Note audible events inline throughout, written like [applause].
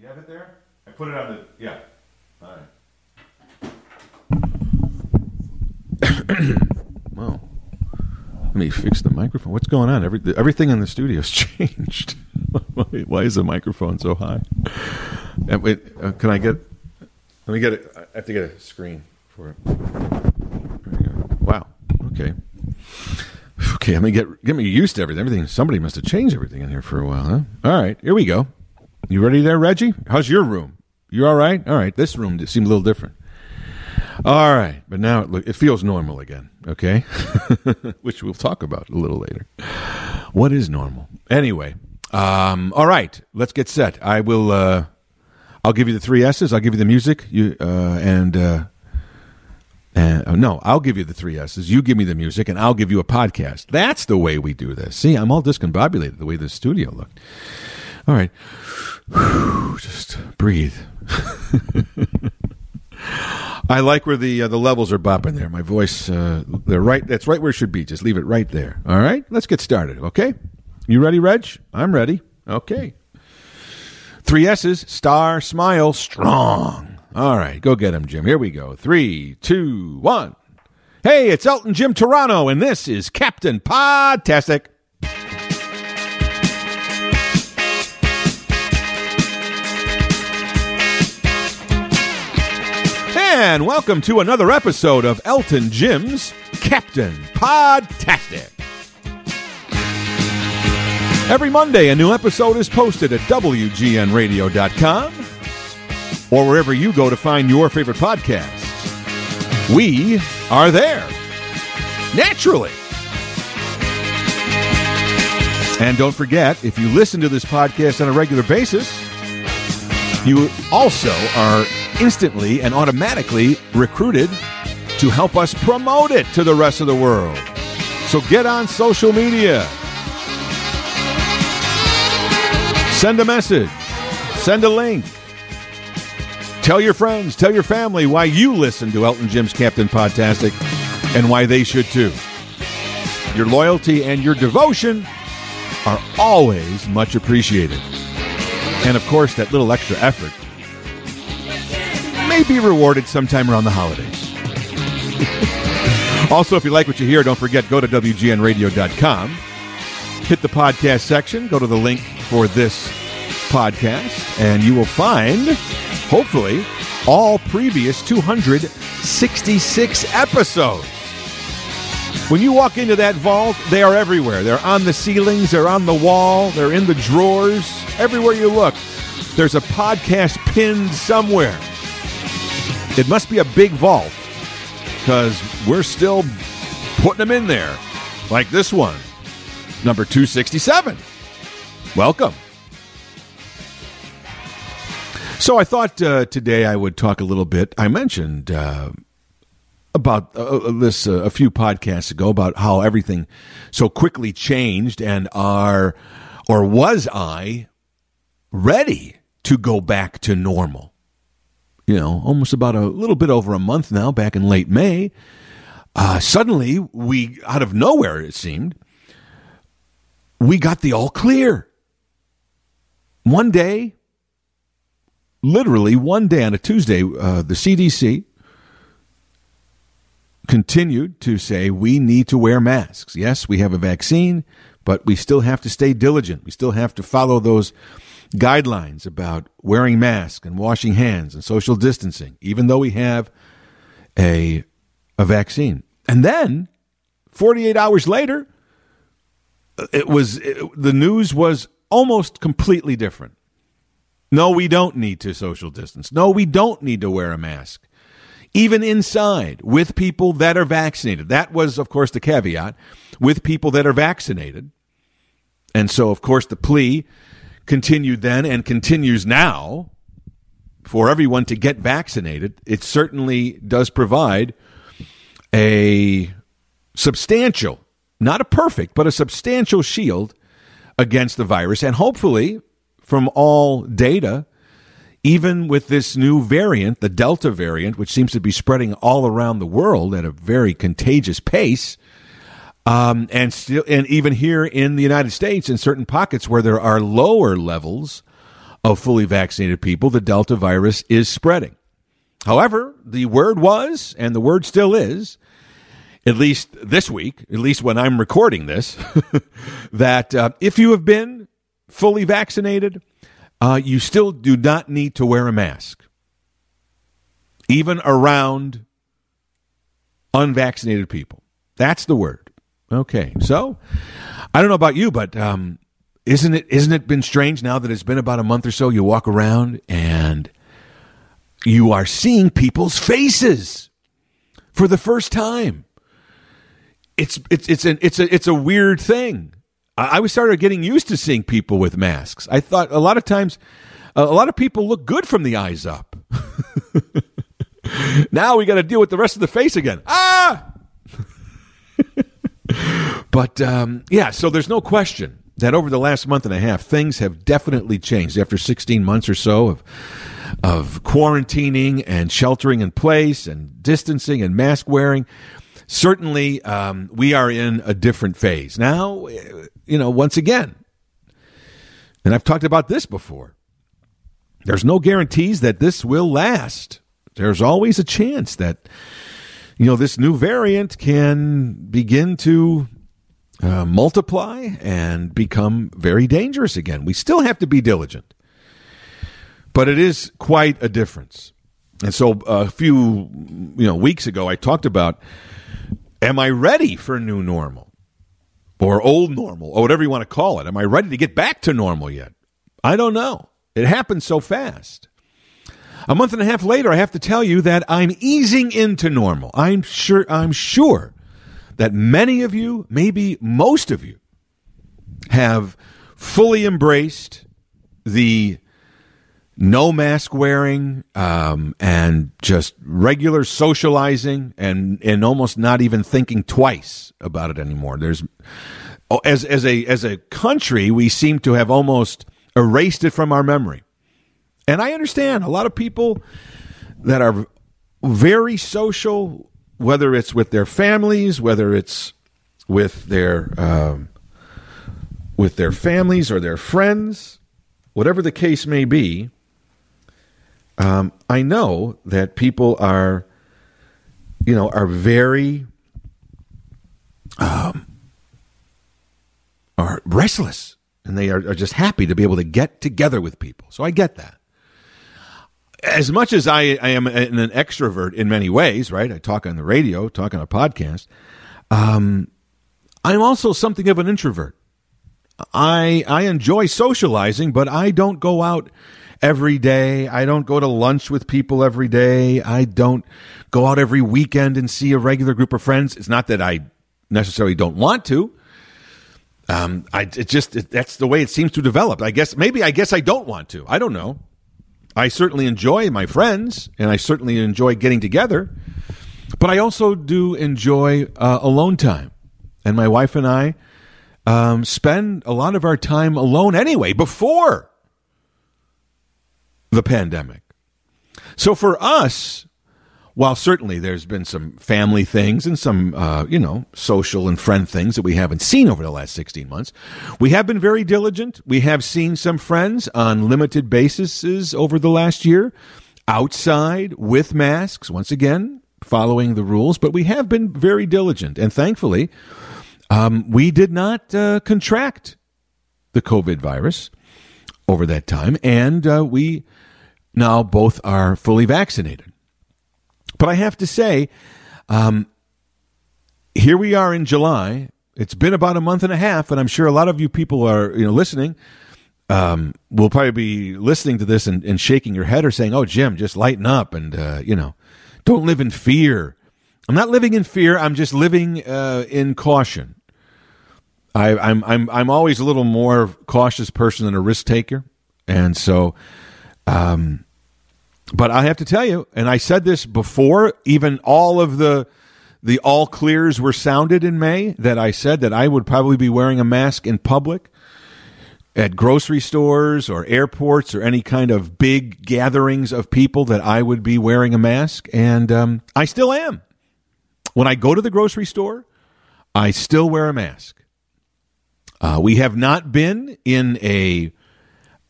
You have it there? I put it on the. Yeah. All right. [coughs] well, let me fix the microphone. What's going on? Every, everything in the studio's [laughs] changed. why, is the microphone so high? Wait, uh, can I get? Let me get it. I have to get a screen for it. Wow. Okay. Okay, let me get get me used to everything. Everything. Somebody must have changed everything in here for a while, huh? All right, here we go. You ready there, Reggie? How's your room? You all right? All right. This room seemed a little different. All right, but now it, it feels normal again. Okay, [laughs] which we'll talk about a little later. What is normal? Anyway, um, all right. Let's get set. I will. Uh, I'll give you the three S's. I'll give you the music. You uh, and. Uh, and, oh, no, I'll give you the three S's. You give me the music, and I'll give you a podcast. That's the way we do this. See, I'm all discombobulated the way the studio looked. All right. Just breathe. [laughs] I like where the uh, the levels are bopping there. My voice, uh, they're right. That's right where it should be. Just leave it right there. All right. Let's get started. Okay. You ready, Reg? I'm ready. Okay. Three S's. Star, smile, strong. All right. Go get him, Jim. Here we go. Three, two, one. Hey, it's Elton Jim Turano, and this is Captain Podtastic. And welcome to another episode of Elton Jim's Captain Podtastic. Every Monday, a new episode is posted at WGNRadio.com or wherever you go to find your favorite podcast. We are there, naturally. And don't forget, if you listen to this podcast on a regular basis, you also are instantly and automatically recruited to help us promote it to the rest of the world. So get on social media. Send a message. Send a link. Tell your friends, tell your family why you listen to Elton Jim's Captain Podtastic and why they should too. Your loyalty and your devotion are always much appreciated. And of course, that little extra effort may be rewarded sometime around the holidays. [laughs] also, if you like what you hear, don't forget, go to WGNradio.com, hit the podcast section, go to the link for this podcast, and you will find, hopefully, all previous 266 episodes. When you walk into that vault, they are everywhere. They're on the ceilings, they're on the wall, they're in the drawers. Everywhere you look, there's a podcast pinned somewhere. It must be a big vault because we're still putting them in there, like this one, number 267. Welcome. So I thought uh, today I would talk a little bit. I mentioned uh, about uh, uh this uh, a few podcasts ago about how everything so quickly changed, and are or was I ready to go back to normal? You know, almost about a little bit over a month now, back in late May. Uh, suddenly, we out of nowhere it seemed we got the all clear. One day, literally one day on a Tuesday, uh, the CDC continued to say we need to wear masks. Yes, we have a vaccine, but we still have to stay diligent. We still have to follow those guidelines about wearing masks and washing hands and social distancing, even though we have a, a vaccine. And then 48 hours later, it was it, the news was almost completely different. No, we don't need to social distance. No, we don't need to wear a mask. Even inside with people that are vaccinated. That was, of course, the caveat with people that are vaccinated. And so, of course, the plea continued then and continues now for everyone to get vaccinated. It certainly does provide a substantial, not a perfect, but a substantial shield against the virus. And hopefully, from all data, even with this new variant, the Delta variant, which seems to be spreading all around the world at a very contagious pace, um, and still, and even here in the United States, in certain pockets where there are lower levels of fully vaccinated people, the Delta virus is spreading. However, the word was, and the word still is, at least this week, at least when I'm recording this, [laughs] that uh, if you have been fully vaccinated, uh, you still do not need to wear a mask, even around unvaccinated people. That's the word. Okay, so I don't know about you, but um, isn't it isn't it been strange now that it's been about a month or so? You walk around and you are seeing people's faces for the first time. It's it's it's an it's a it's a weird thing. I, started getting used to seeing people with masks. I thought a lot of times, a lot of people look good from the eyes up. [laughs] now we got to deal with the rest of the face again. Ah. [laughs] but um, yeah, so there's no question that over the last month and a half, things have definitely changed. After 16 months or so of of quarantining and sheltering in place and distancing and mask wearing, certainly um, we are in a different phase now. You know, once again, and I've talked about this before. There's no guarantees that this will last. There's always a chance that you know this new variant can begin to uh, multiply and become very dangerous again. We still have to be diligent, but it is quite a difference. And so, a few you know weeks ago, I talked about: Am I ready for new normal or old normal or whatever you want to call it? Am I ready to get back to normal yet? I don't know. It happened so fast. A month and a half later, I have to tell you that I'm easing into normal. I'm sure. I'm sure that many of you, maybe most of you, have fully embraced the no mask wearing um, and just regular socializing and and almost not even thinking twice about it anymore. There's oh, as as a as a country, we seem to have almost erased it from our memory. And I understand a lot of people that are very social whether it's with their families, whether it's with their um, with their families or their friends, whatever the case may be, um, I know that people are, you know, are very um, are restless, and they are, are just happy to be able to get together with people. So I get that as much as I, I am an, extrovert in many ways, right? I talk on the radio, talk on a podcast. Um, I'm also something of an introvert. I I enjoy socializing, but I don't go out every day. I don't go to lunch with people every day. I don't go out every weekend and see a regular group of friends. It's not that I necessarily don't want to. Um, I it just it, that's the way it seems to develop. I guess maybe I guess I don't want to. I don't know. I certainly enjoy my friends and I certainly enjoy getting together, but I also do enjoy uh, alone time. And my wife and I um, spend a lot of our time alone anyway, before the pandemic. So for us, while certainly there's been some family things and some, uh, you know, social and friend things that we haven't seen over the last 16 months, we have been very diligent. We have seen some friends on limited basis over the last year, outside with masks, once again, following the rules, but we have been very diligent. And thankfully, um, we did not uh, contract the COVID virus over that time, and uh, we now both are fully vaccinated. But I have to say, um, here we are in July. It's been about a month and a half, and I'm sure a lot of you people are you know listening. Um, will probably be listening to this and, and, shaking your head or saying, "Oh, Jim, just lighten up and uh, you know, don't live in fear." I'm not living in fear. I'm just living uh, in caution. I, I'm I'm I'm always a little more cautious person than a risk taker, and so um, but I have to tell you, and I said this before, even all of the the all clears were sounded in May, that I said that I would probably be wearing a mask in public at grocery stores or airports or any kind of big gatherings of people that I would be wearing a mask, and um, I still am. When I go to the grocery store, I still wear a mask. Uh, we have not been in a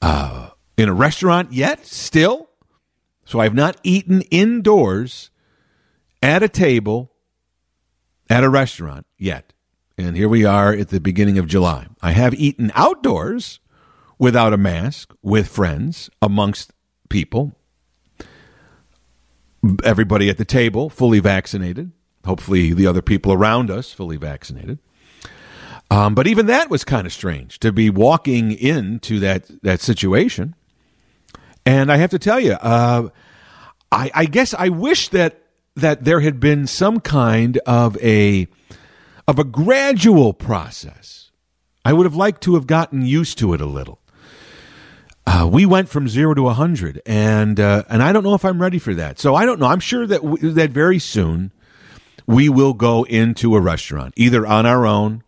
uh, in a restaurant yet, still. So I've not eaten indoors at a table at a restaurant yet. And here we are at the beginning of July. I have eaten outdoors without a mask with friends amongst people. Everybody at the table fully vaccinated. Hopefully, the other people around us fully vaccinated. Um, but even that was kind of strange to be walking into that that situation. And I have to tell you, uh, I, I guess I wish that that there had been some kind of a of a gradual process. I would have liked to have gotten used to it a little. Uh, we went from zero to hundred, and uh, and I don't know if I'm ready for that. So I don't know. I'm sure that w- that very soon we will go into a restaurant, either on our own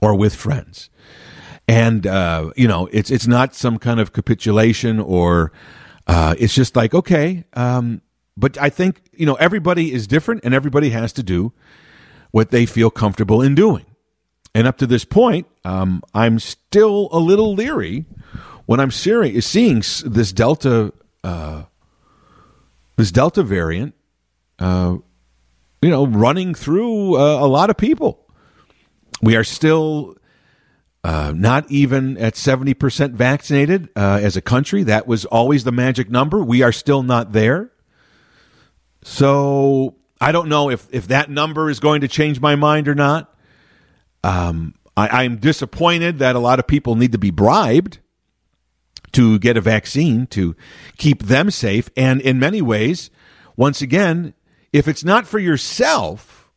or with friends. And uh, you know, it's it's not some kind of capitulation or uh, it's just like okay. Um, but I think you know everybody is different, and everybody has to do what they feel comfortable in doing. And up to this point, um, I'm still a little leery when I'm seeing, seeing this Delta uh, this Delta variant, uh, you know, running through uh, a lot of people. We are still uh, not even at 70% vaccinated uh, as a country. That was always the magic number. We are still not there. So I don't know if, if that number is going to change my mind or not. Um, I, I'm disappointed that a lot of people need to be bribed to get a vaccine to keep them safe. And in many ways, once again, if it's not for yourself,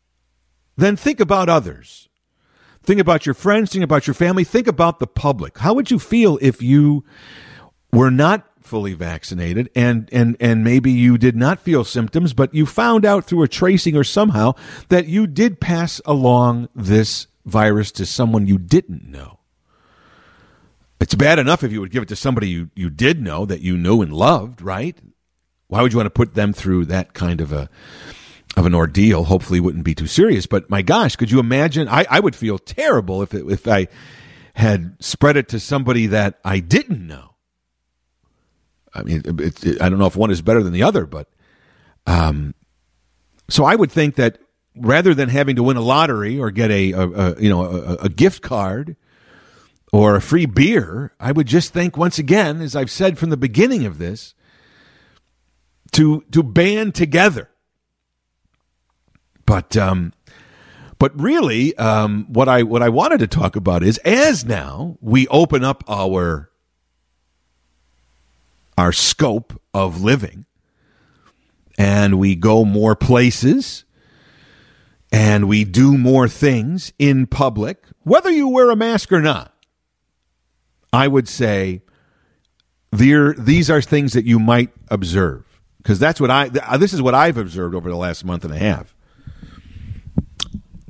then think about others. Think about your friends, think about your family, think about the public. How would you feel if you were not fully vaccinated and and and maybe you did not feel symptoms but you found out through a tracing or somehow that you did pass along this virus to someone you didn't know. It's bad enough if you would give it to somebody you, you did know that you knew and loved, right? Why would you want to put them through that kind of a of an ordeal. Hopefully, wouldn't be too serious. But my gosh, could you imagine? I, I would feel terrible if it, if I had spread it to somebody that I didn't know. I mean, it, it, I don't know if one is better than the other, but um, so I would think that rather than having to win a lottery or get a, a, a you know a, a gift card or a free beer, I would just think once again, as I've said from the beginning of this, to to band together but um, but really, um, what I what I wanted to talk about is as now we open up our our scope of living, and we go more places, and we do more things in public, whether you wear a mask or not. I would say there these are things that you might observe because that's what I this is what I've observed over the last month and a half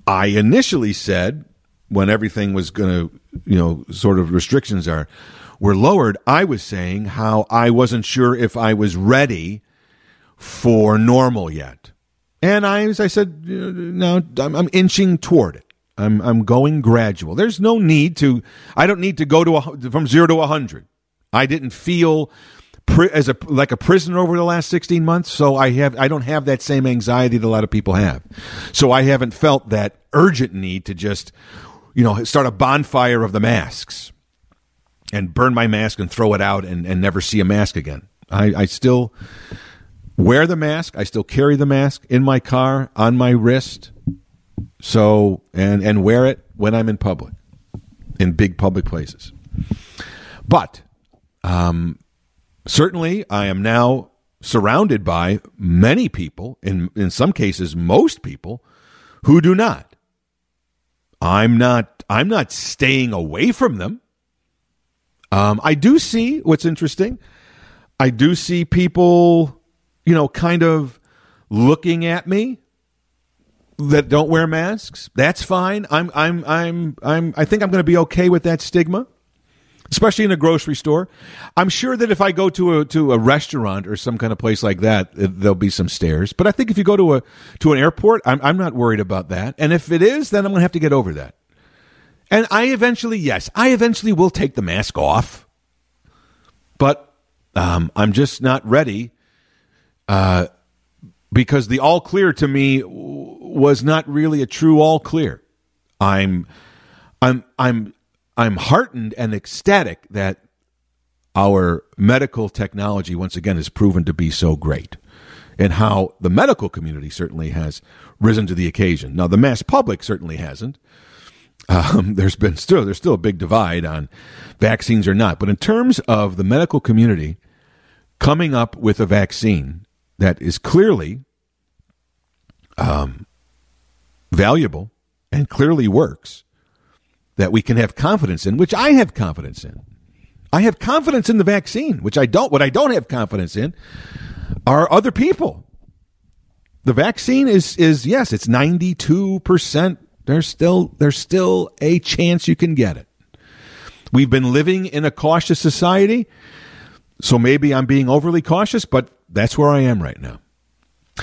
I initially said when everything was going to, you know, sort of restrictions are were lowered, I was saying how I wasn't sure if I was ready for normal yet. And I, as I said, no, I'm, I'm inching toward it. I'm, I'm going gradual. There's no need to, I don't need to go to a, from zero to a hundred. I didn't feel as a like a prisoner over the last 16 months so i have i don't have that same anxiety that a lot of people have. So i haven't felt that urgent need to just you know start a bonfire of the masks and burn my mask and throw it out and, and never see a mask again. I, I still wear the mask. I still carry the mask in my car on my wrist. So and and wear it when i'm in public in big public places. But um, certainly I am now surrounded by many people, in, in some cases, most people, who do not. I'm not I'm not staying away from them. Um, I do see what's interesting. I do see people, you know, kind of looking at me that don't wear masks. That's fine. I'm I'm I'm I'm I think I'm going to be okay with that stigma especially in a grocery store. I'm sure that if I go to a to a restaurant or some kind of place like that, there'll be some stares. But I think if you go to a to an airport, I'm I'm not worried about that. And if it is, then I'm going to have to get over that. And I eventually, yes, I eventually will take the mask off. but um, I'm just not ready uh, because the all clear to me was not really a true all clear. I'm, I'm, I'm, I'm heartened and ecstatic that our medical technology once again has proven to be so great and how the medical community certainly has risen to the occasion. Now, the mass public certainly hasn't. Um, [laughs] there's been still there's still a big divide on vaccines or not, but in terms of the medical community coming up with a vaccine that is clearly um, valuable and clearly works, that we can have confidence in, which I have confidence in. I have confidence in the vaccine, which I don't. What I don't have confidence in are other people. The vaccine is is yes, it's ninety two percent. There's still there's still a chance you can get it. We've been living in a cautious society, so maybe I'm being overly cautious, but that's where I am right now.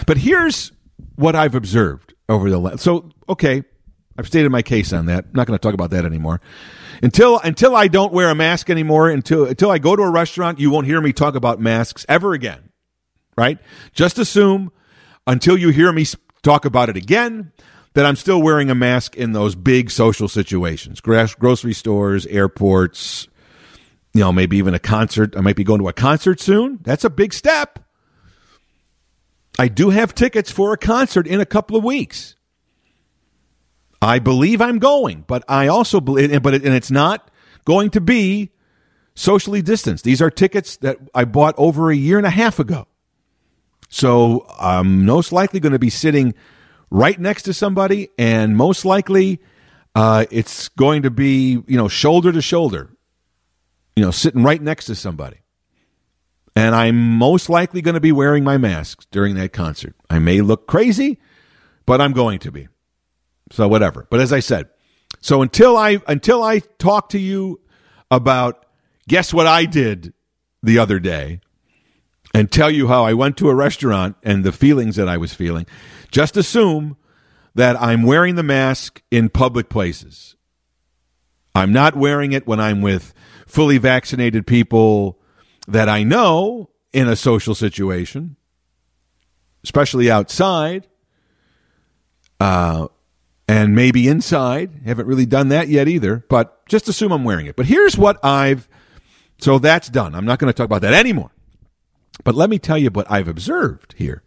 But here's what I've observed over the last. So okay, I've stated my case on that. I'm not going to talk about that anymore. Until until I don't wear a mask anymore, until until I go to a restaurant, you won't hear me talk about masks ever again. Right? Just assume until you hear me talk about it again that I'm still wearing a mask in those big social situations, grocery stores, airports, you know, maybe even a concert. I might be going to a concert soon. That's a big step. I do have tickets for a concert in a couple of weeks. I believe I'm going, but I also believe, but it, and it's not going to be socially distanced. These are tickets that I bought over a year and a half ago. So I'm most likely going to be sitting right next to somebody, and most likely uh, it's going to be you know shoulder to shoulder, you know, sitting right next to somebody. And I'm most likely going to be wearing my mask during that concert. I may look crazy, but I'm going to be. So whatever. But as I said, so until I until I talk to you about guess what I did the other day and tell you how I went to a restaurant and the feelings that I was feeling, just assume that I'm wearing the mask in public places. I'm not wearing it when I'm with fully vaccinated people that I know in a social situation, especially outside. Uh, and maybe inside. Haven't really done that yet either, but just assume I'm wearing it. But here's what I've so that's done. I'm not going to talk about that anymore. But let me tell you what I've observed here.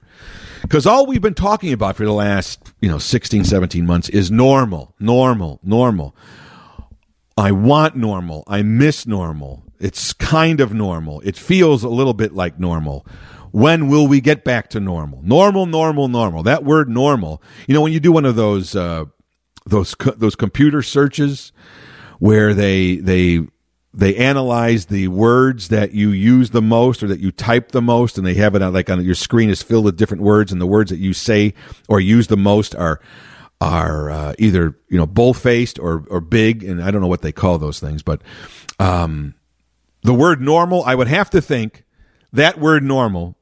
Because all we've been talking about for the last, you know, 16, 17 months is normal, normal, normal. I want normal. I miss normal. It's kind of normal. It feels a little bit like normal. When will we get back to normal? Normal, normal, normal. That word normal. You know, when you do one of those uh, those those computer searches where they they they analyze the words that you use the most or that you type the most and they have it on like on your screen is filled with different words and the words that you say or use the most are are uh, either you know bull faced or or big and I don't know what they call those things but um, the word normal I would have to think that word normal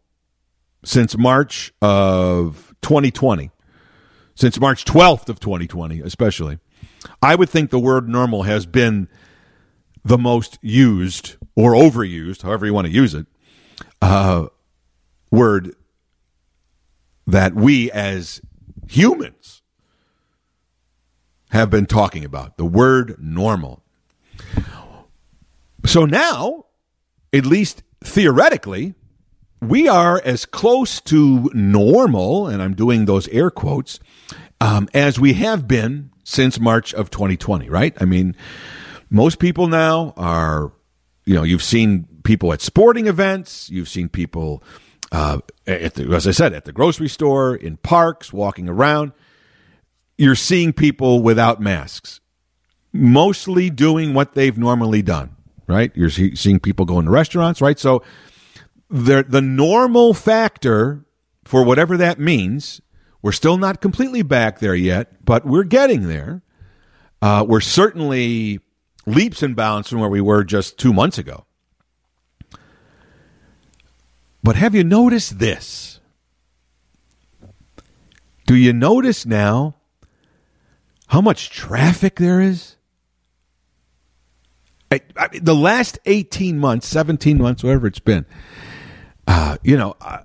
since March of 2020, since March 12th of 2020, especially, I would think the word normal has been the most used or overused, however you want to use it, uh, word that we as humans have been talking about the word normal. So now, at least theoretically, we are as close to normal, and I'm doing those air quotes, um, as we have been since March of 2020, right? I mean, most people now are, you know, you've seen people at sporting events, you've seen people, uh, the, as I said, at the grocery store, in parks, walking around. You're seeing people without masks, mostly doing what they've normally done, right? You're seeing people going to restaurants, right? So, the the normal factor for whatever that means. We're still not completely back there yet, but we're getting there. Uh, we're certainly leaps and bounds from where we were just two months ago. But have you noticed this? Do you notice now how much traffic there is? I, I, the last 18 months, 17 months, whatever it's been, uh, you know, uh,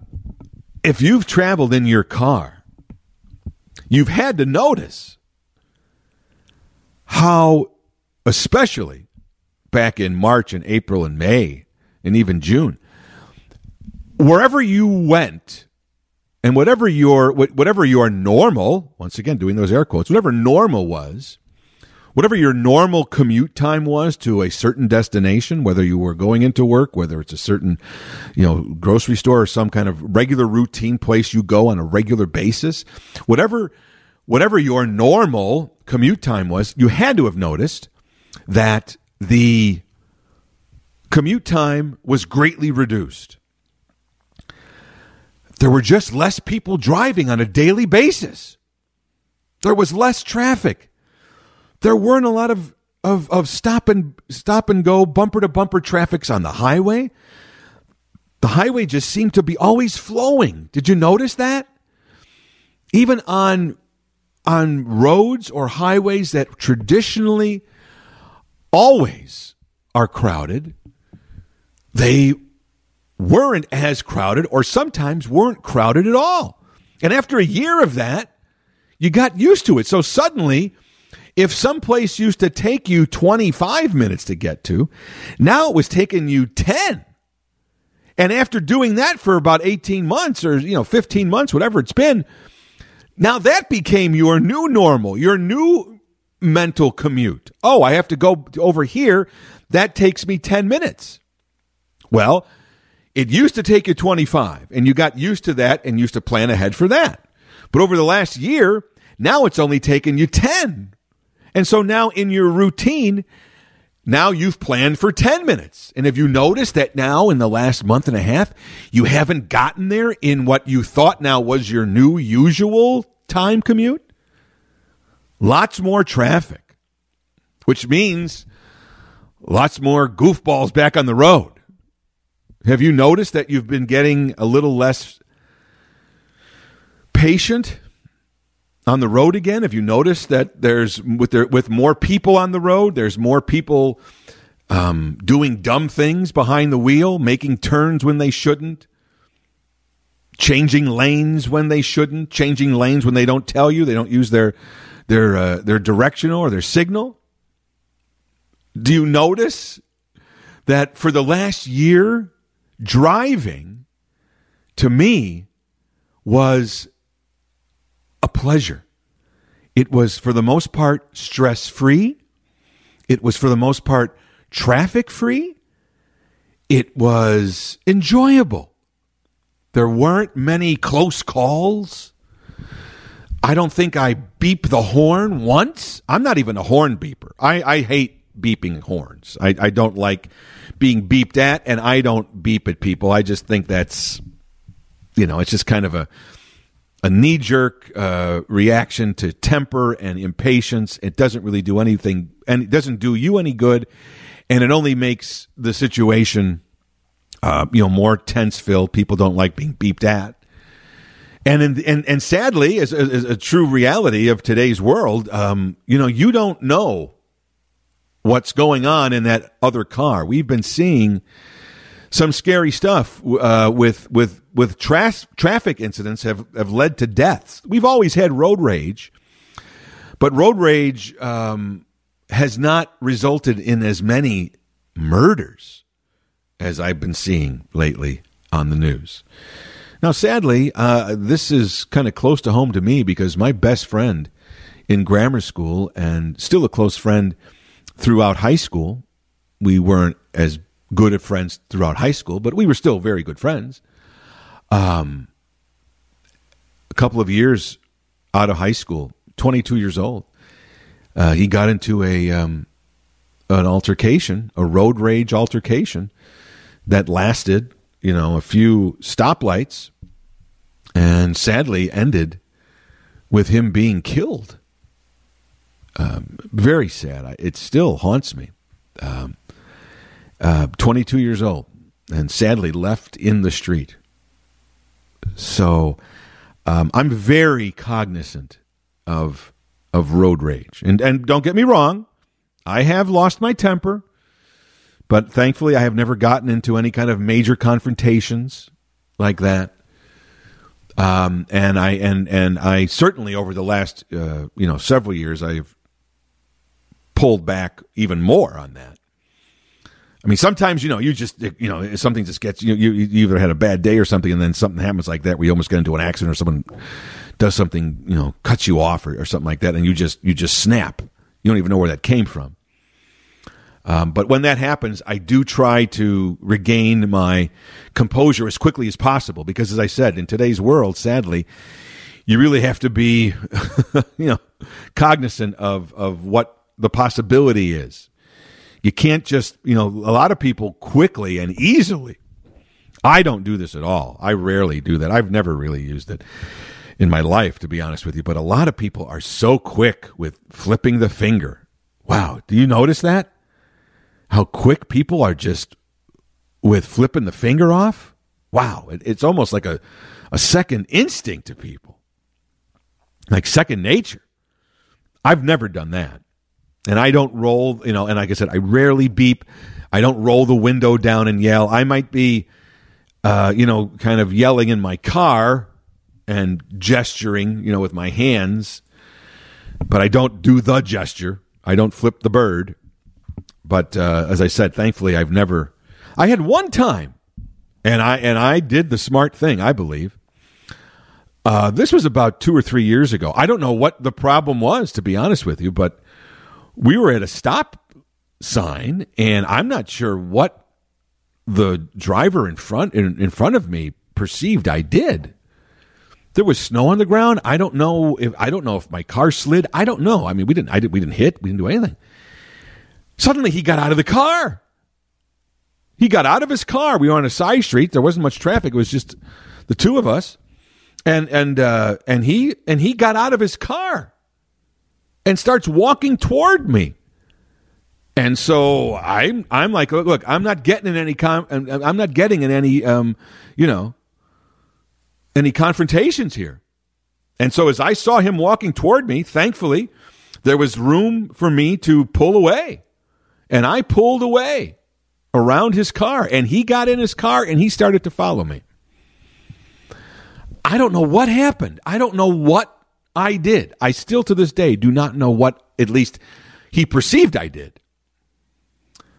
if you've traveled in your car, you've had to notice how, especially back in March and April and May and even June, wherever you went and whatever your whatever your normal, once again doing those air quotes, whatever normal was, whatever your normal commute time was to a certain destination, whether you were going into work, whether it's a certain, you know, grocery store or some kind of regular routine place you go on a regular basis, whatever whatever your normal commute time was, you had to have noticed that the commute time was greatly reduced. There were just less people driving on a daily basis. There was less traffic there weren't a lot of of of stop and stop and go bumper to bumper traffics on the highway. The highway just seemed to be always flowing. Did you notice that? Even on on roads or highways that traditionally always are crowded, they weren't as crowded or sometimes weren't crowded at all. And after a year of that, you got used to it. So suddenly if some place used to take you 25 minutes to get to, now it was taking you 10. And after doing that for about 18 months or, you know, 15 months, whatever it's been, now that became your new normal, your new mental commute. Oh, I have to go over here. That takes me 10 minutes. Well, it used to take you 25 and you got used to that and used to plan ahead for that. But over the last year, now it's only taken you 10 and so now in your routine, now you've planned for 10 minutes. And have you noticed that now in the last month and a half, you haven't gotten there in what you thought now was your new usual time commute? Lots more traffic, which means lots more goofballs back on the road. Have you noticed that you've been getting a little less patient on the road again? Have you noticed that there's with there, with more people on the road, there's more people um, doing dumb things behind the wheel, making turns when they shouldn't, changing lanes when they shouldn't, changing lanes when they don't tell you, they don't use their their uh, their directional or their signal. Do you notice that for the last year, driving to me was a pleasure. It was, for the most part, stress free. It was, for the most part, traffic free. It was enjoyable. There weren't many close calls. I don't think I beep the horn once. I'm not even a horn beeper. I, I hate beeping horns. I, I don't like being beeped at, and I don't beep at people. I just think that's, you know, it's just kind of a a knee jerk uh, reaction to temper and impatience. It doesn't really do anything, and it doesn't do you any good, and it only makes the situation, uh, you know, more tense filled. People don't like being beeped at. And, in, and and sadly, as, as, a true reality of today's world, um, you know, you don't know what's going on in that other car. We've been seeing some scary stuff uh, with with with tra- traffic incidents have have led to deaths. We've always had road rage, but road rage um, has not resulted in as many murders as I've been seeing lately on the news. Now, sadly, uh, this is kind of close to home to me because my best friend in grammar school and still a close friend throughout high school. We weren't as good of friends throughout high school, but we were still very good friends. Um, a couple of years out of high school, 22 years old, uh, he got into a um, an altercation, a road rage altercation that lasted, you know, a few stoplights, and sadly ended with him being killed. Um, very sad. It still haunts me. Um, uh, 22 years old, and sadly left in the street. So um, I'm very cognizant of of road rage, and and don't get me wrong, I have lost my temper. But thankfully, I have never gotten into any kind of major confrontations like that. Um, and I and and I certainly over the last uh, you know several years I've pulled back even more on that. I mean, sometimes you know you just you know something just gets you, you you either had a bad day or something, and then something happens like that where you almost get into an accident or someone does something you know cuts you off or, or something like that, and you just you just snap. You don't even know where that came from. Um, but when that happens, I do try to regain my composure as quickly as possible because, as I said, in today's world, sadly, you really have to be, [laughs] you know, cognizant of of what the possibility is. You can't just, you know, a lot of people quickly and easily. I don't do this at all. I rarely do that. I've never really used it in my life, to be honest with you. But a lot of people are so quick with flipping the finger. Wow. Do you notice that? how quick people are just with flipping the finger off. Wow, it, it's almost like a, a second instinct to people, like second nature. I've never done that. And I don't roll, you know, and like I said, I rarely beep. I don't roll the window down and yell. I might be, uh, you know, kind of yelling in my car and gesturing, you know, with my hands, but I don't do the gesture. I don't flip the bird. But uh, as I said, thankfully, I've never. I had one time, and I and I did the smart thing. I believe. Uh, this was about two or three years ago. I don't know what the problem was, to be honest with you, but we were at a stop sign, and I'm not sure what the driver in front in, in front of me perceived I did. There was snow on the ground. I don't know if I don't know if my car slid. I don't know. I mean, we didn't. I did, we didn't hit. We didn't do anything. Suddenly he got out of the car. He got out of his car. We were on a side street. There wasn't much traffic. It was just the two of us. And and uh, and he and he got out of his car and starts walking toward me. And so I'm I'm like, look, I'm not getting in any com- I'm not getting in any um, you know, any confrontations here. And so as I saw him walking toward me, thankfully, there was room for me to pull away. And I pulled away around his car, and he got in his car and he started to follow me. I don't know what happened. I don't know what I did. I still to this day do not know what, at least, he perceived I did.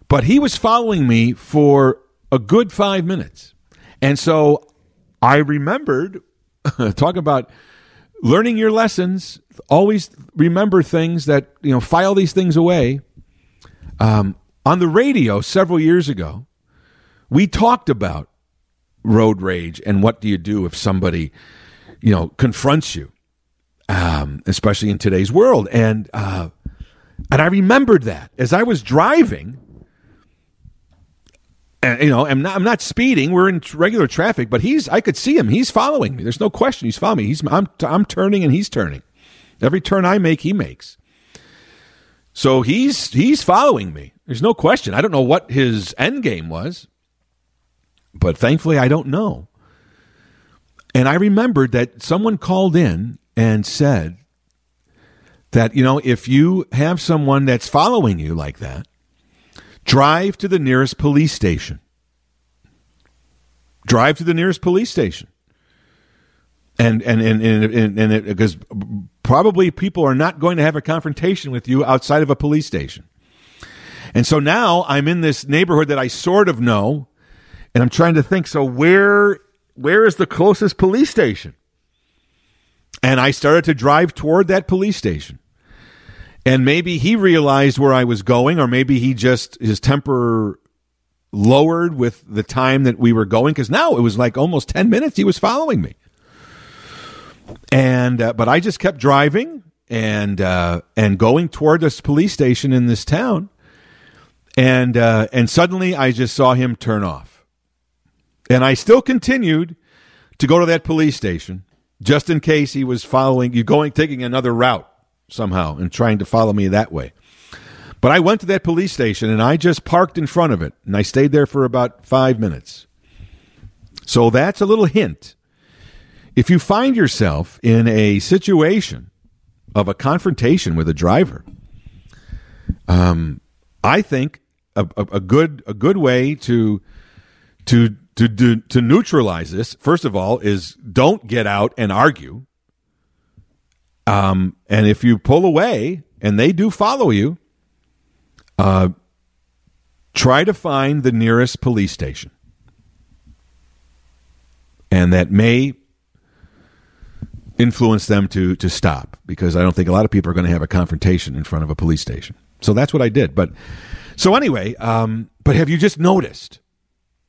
But he was following me for a good five minutes. And so I remembered, [laughs] talk about learning your lessons, always remember things that, you know, file these things away. Um, on the radio several years ago, we talked about road rage and what do you do if somebody, you know, confronts you, um, especially in today's world. And uh, and I remembered that as I was driving. And, you know, I'm not, I'm not speeding. We're in regular traffic, but he's, I could see him. He's following me. There's no question. He's following me. He's, I'm, I'm turning and he's turning. Every turn I make, he makes. So he's he's following me. There's no question. I don't know what his end game was, but thankfully I don't know. And I remembered that someone called in and said that you know if you have someone that's following you like that, drive to the nearest police station. Drive to the nearest police station and and and and, and, because probably people are not going to have a confrontation with you outside of a police station. And so now I'm in this neighborhood that I sort of know, and I'm trying to think. So where where is the closest police station? And I started to drive toward that police station. And maybe he realized where I was going, or maybe he just his temper lowered with the time that we were going because now it was like almost 10 minutes he was following me. And uh, but I just kept driving and uh, and going toward this police station in this town, and uh, and suddenly I just saw him turn off, and I still continued to go to that police station just in case he was following you going taking another route somehow and trying to follow me that way. But I went to that police station and I just parked in front of it and I stayed there for about five minutes. So that's a little hint if you find yourself in a situation of a confrontation with a driver, um, I think a, a, a good a good way to to to to to neutralize this. First of all, is don't get out and argue. Um, and if you pull away and they do follow you, uh, try to find the nearest police station. And that may influence them to to stop because I don't think a lot of people are going to have a confrontation in front of a police station. So that's what I did. But so anyway, um, but have you just noticed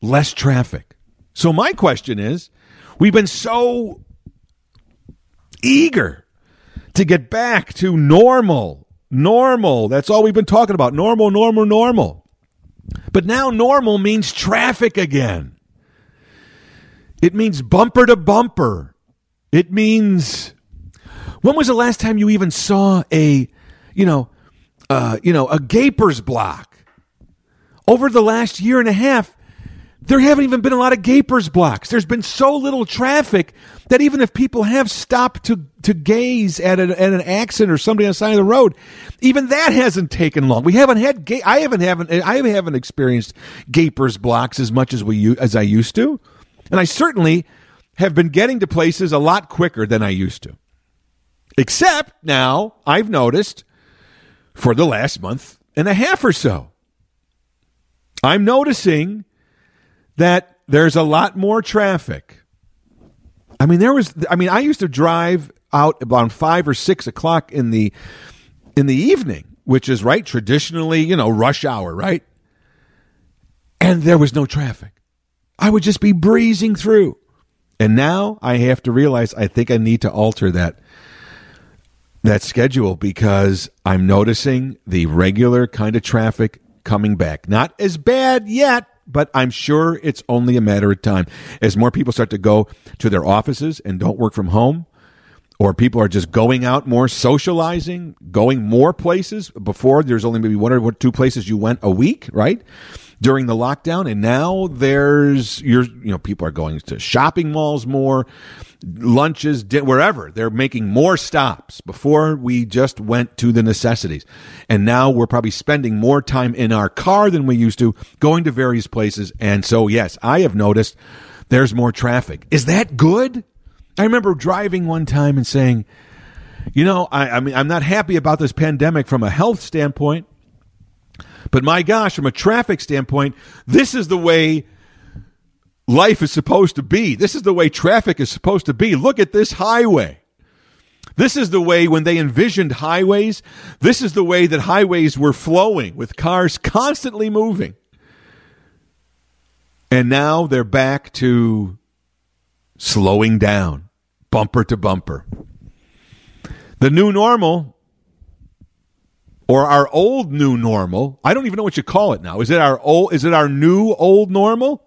less traffic? So my question is, we've been so eager to get back to normal, normal. That's all we've been talking about. Normal, normal, normal. But now normal means traffic again. It means bumper to bumper. It means when was the last time you even saw a, you know, uh, you know, a gaper's block? Over the last year and a half, there haven't even been a lot of gapers blocks. There's been so little traffic that even if people have stopped to, to gaze at, a, at an accident or somebody on the side of the road, even that hasn't taken long. We haven't had ga- I haven't haven't I haven't experienced gapers blocks as much as we as I used to, and I certainly have been getting to places a lot quicker than I used to. Except now I've noticed for the last month and a half or so, I'm noticing that there's a lot more traffic. I mean, there was. I mean, I used to drive out about five or six o'clock in the in the evening, which is right traditionally, you know, rush hour, right? And there was no traffic. I would just be breezing through. And now I have to realize I think I need to alter that that schedule because I'm noticing the regular kind of traffic coming back. Not as bad yet, but I'm sure it's only a matter of time. As more people start to go to their offices and don't work from home, or people are just going out more, socializing, going more places. Before, there's only maybe one or two places you went a week, right? during the lockdown, and now there's you're you know people are going to shopping malls more, lunches, wherever they're making more stops. Before we just went to the necessities, and now we're probably spending more time in our car than we used to, going to various places. And so, yes, I have noticed there's more traffic. Is that good? I remember driving one time and saying, you know, I, I mean, I'm not happy about this pandemic from a health standpoint. But my gosh, from a traffic standpoint, this is the way life is supposed to be. This is the way traffic is supposed to be. Look at this highway. This is the way when they envisioned highways, this is the way that highways were flowing with cars constantly moving. And now they're back to slowing down, bumper to bumper. The new normal or our old new normal. I don't even know what you call it now. Is it our old is it our new old normal?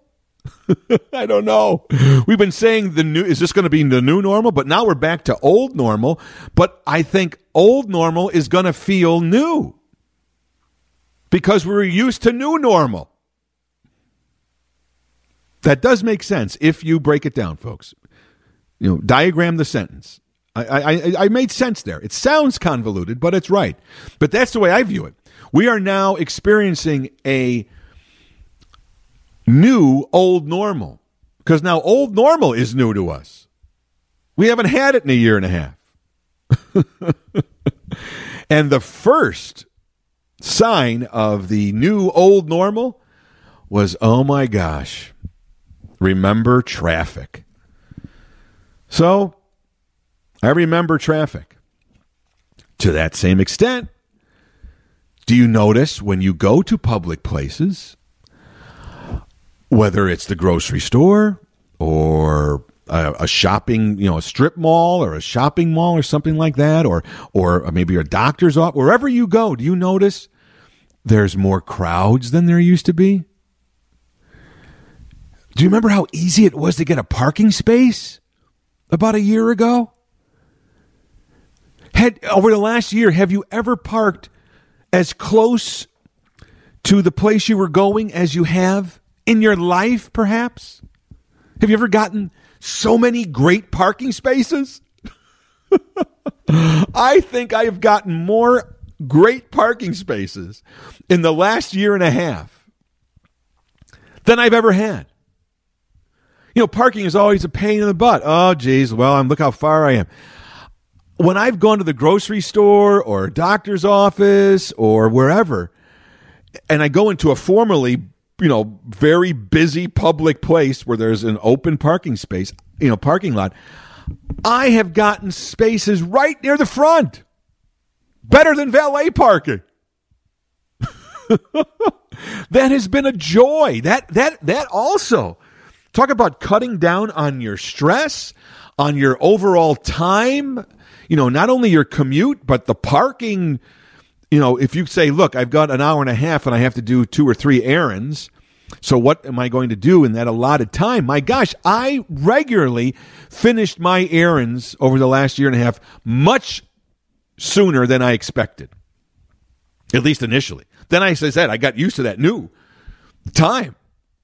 [laughs] I don't know. We've been saying the new is this going to be the new normal, but now we're back to old normal, but I think old normal is going to feel new. Because we're used to new normal. That does make sense if you break it down, folks. You know, diagram the sentence. I, I, I made sense there. It sounds convoluted, but it's right. But that's the way I view it. We are now experiencing a new old normal because now old normal is new to us. We haven't had it in a year and a half. [laughs] and the first sign of the new old normal was oh my gosh, remember traffic. So I remember traffic. To that same extent, do you notice when you go to public places, whether it's the grocery store or a, a, shopping, you know, a strip mall or a shopping mall or something like that, or or maybe a doctor's office, wherever you go, do you notice there's more crowds than there used to be? Do you remember how easy it was to get a parking space about a year ago? Had over the last year, have you ever parked as close to the place you were going as you have in your life, perhaps? Have you ever gotten so many great parking spaces? [laughs] I think I have gotten more great parking spaces in the last year and a half than I've ever had. You know, parking is always a pain in the butt. Oh, geez, well, I'm look how far I am. When I've gone to the grocery store or doctor's office or wherever, and I go into a formerly, you know, very busy public place where there's an open parking space, you know, parking lot, I have gotten spaces right near the front. Better than valet parking. [laughs] that has been a joy. That that that also talk about cutting down on your stress, on your overall time, you know, not only your commute but the parking, you know, if you say, "Look, I've got an hour and a half and I have to do two or three errands," So, what am I going to do in that allotted time? My gosh, I regularly finished my errands over the last year and a half much sooner than I expected, at least initially. Then, I said, I got used to that new time.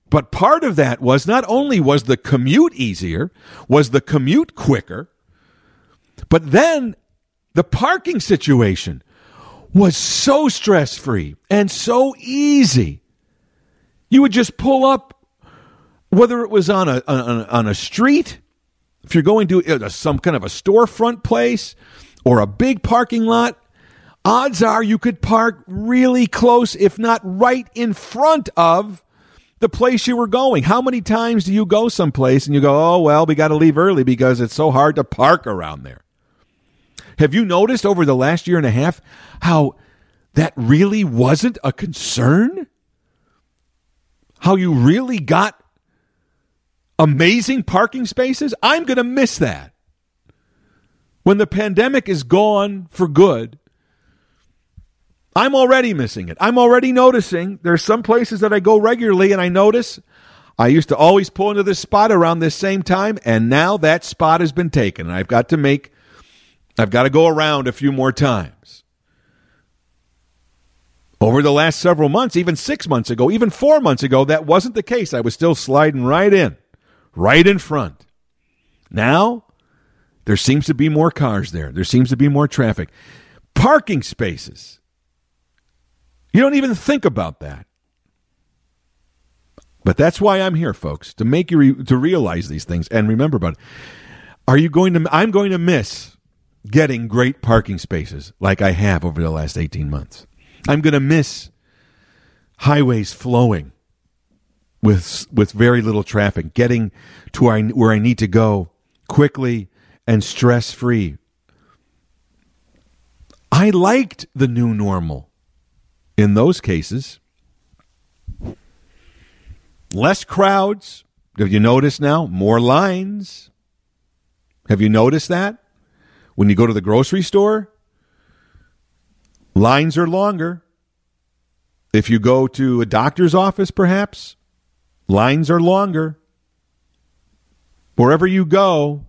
But part of that was not only was the commute easier, was the commute quicker, but then the parking situation was so stress free and so easy you would just pull up, whether it was on a on, on a street, if you're going to uh, some kind of a storefront place or a big parking lot. Odds are you could park really close, if not right in front of the place you were going. How many times do you go someplace and you go, oh, well, we got to leave early because it's so hard to park around there? Have you noticed over the last year and a half how that really wasn't a concern? how you really got amazing parking spaces, I'm going to miss that. When the pandemic is gone for good, I'm already missing it. I'm already noticing there's some places that I go regularly and I notice I used to always pull into this spot around this same time and now that spot has been taken and I've got to make I've got to go around a few more times over the last several months, even six months ago, even four months ago, that wasn't the case. I was still sliding right in, right in front. Now, there seems to be more cars there. There seems to be more traffic. Parking spaces. You don't even think about that. But that's why I'm here, folks, to make you re- to realize these things and remember about it. Are you going to I'm going to miss getting great parking spaces like I have over the last 18 months. I'm going to miss highways flowing with with very little traffic, getting to where I, where I need to go quickly and stress free. I liked the new normal in those cases. Less crowds. Have you noticed now? More lines. Have you noticed that? When you go to the grocery store, Lines are longer. If you go to a doctor's office, perhaps, lines are longer. Wherever you go,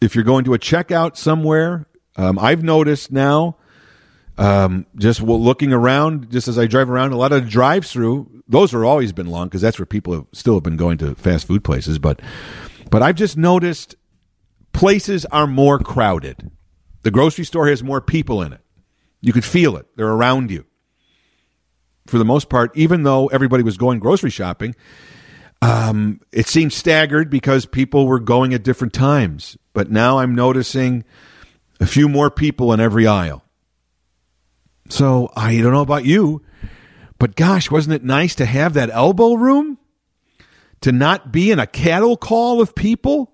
if you're going to a checkout somewhere, um, I've noticed now, um, just looking around, just as I drive around, a lot of drive-through. Those have always been long because that's where people have, still have been going to fast food places. But, but I've just noticed places are more crowded. The grocery store has more people in it. You could feel it. They're around you. For the most part, even though everybody was going grocery shopping, um, it seemed staggered because people were going at different times. But now I'm noticing a few more people in every aisle. So I don't know about you, but gosh, wasn't it nice to have that elbow room? To not be in a cattle call of people?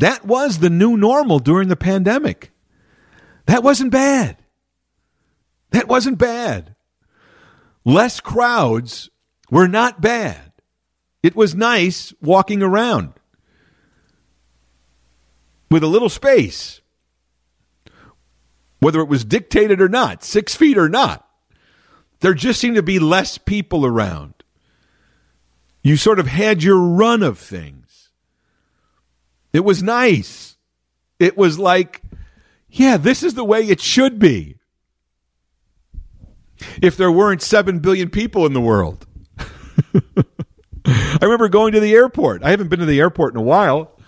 That was the new normal during the pandemic. That wasn't bad. That wasn't bad. Less crowds were not bad. It was nice walking around with a little space, whether it was dictated or not, six feet or not. There just seemed to be less people around. You sort of had your run of things. It was nice. It was like, yeah, this is the way it should be if there weren't 7 billion people in the world. [laughs] I remember going to the airport. I haven't been to the airport in a while,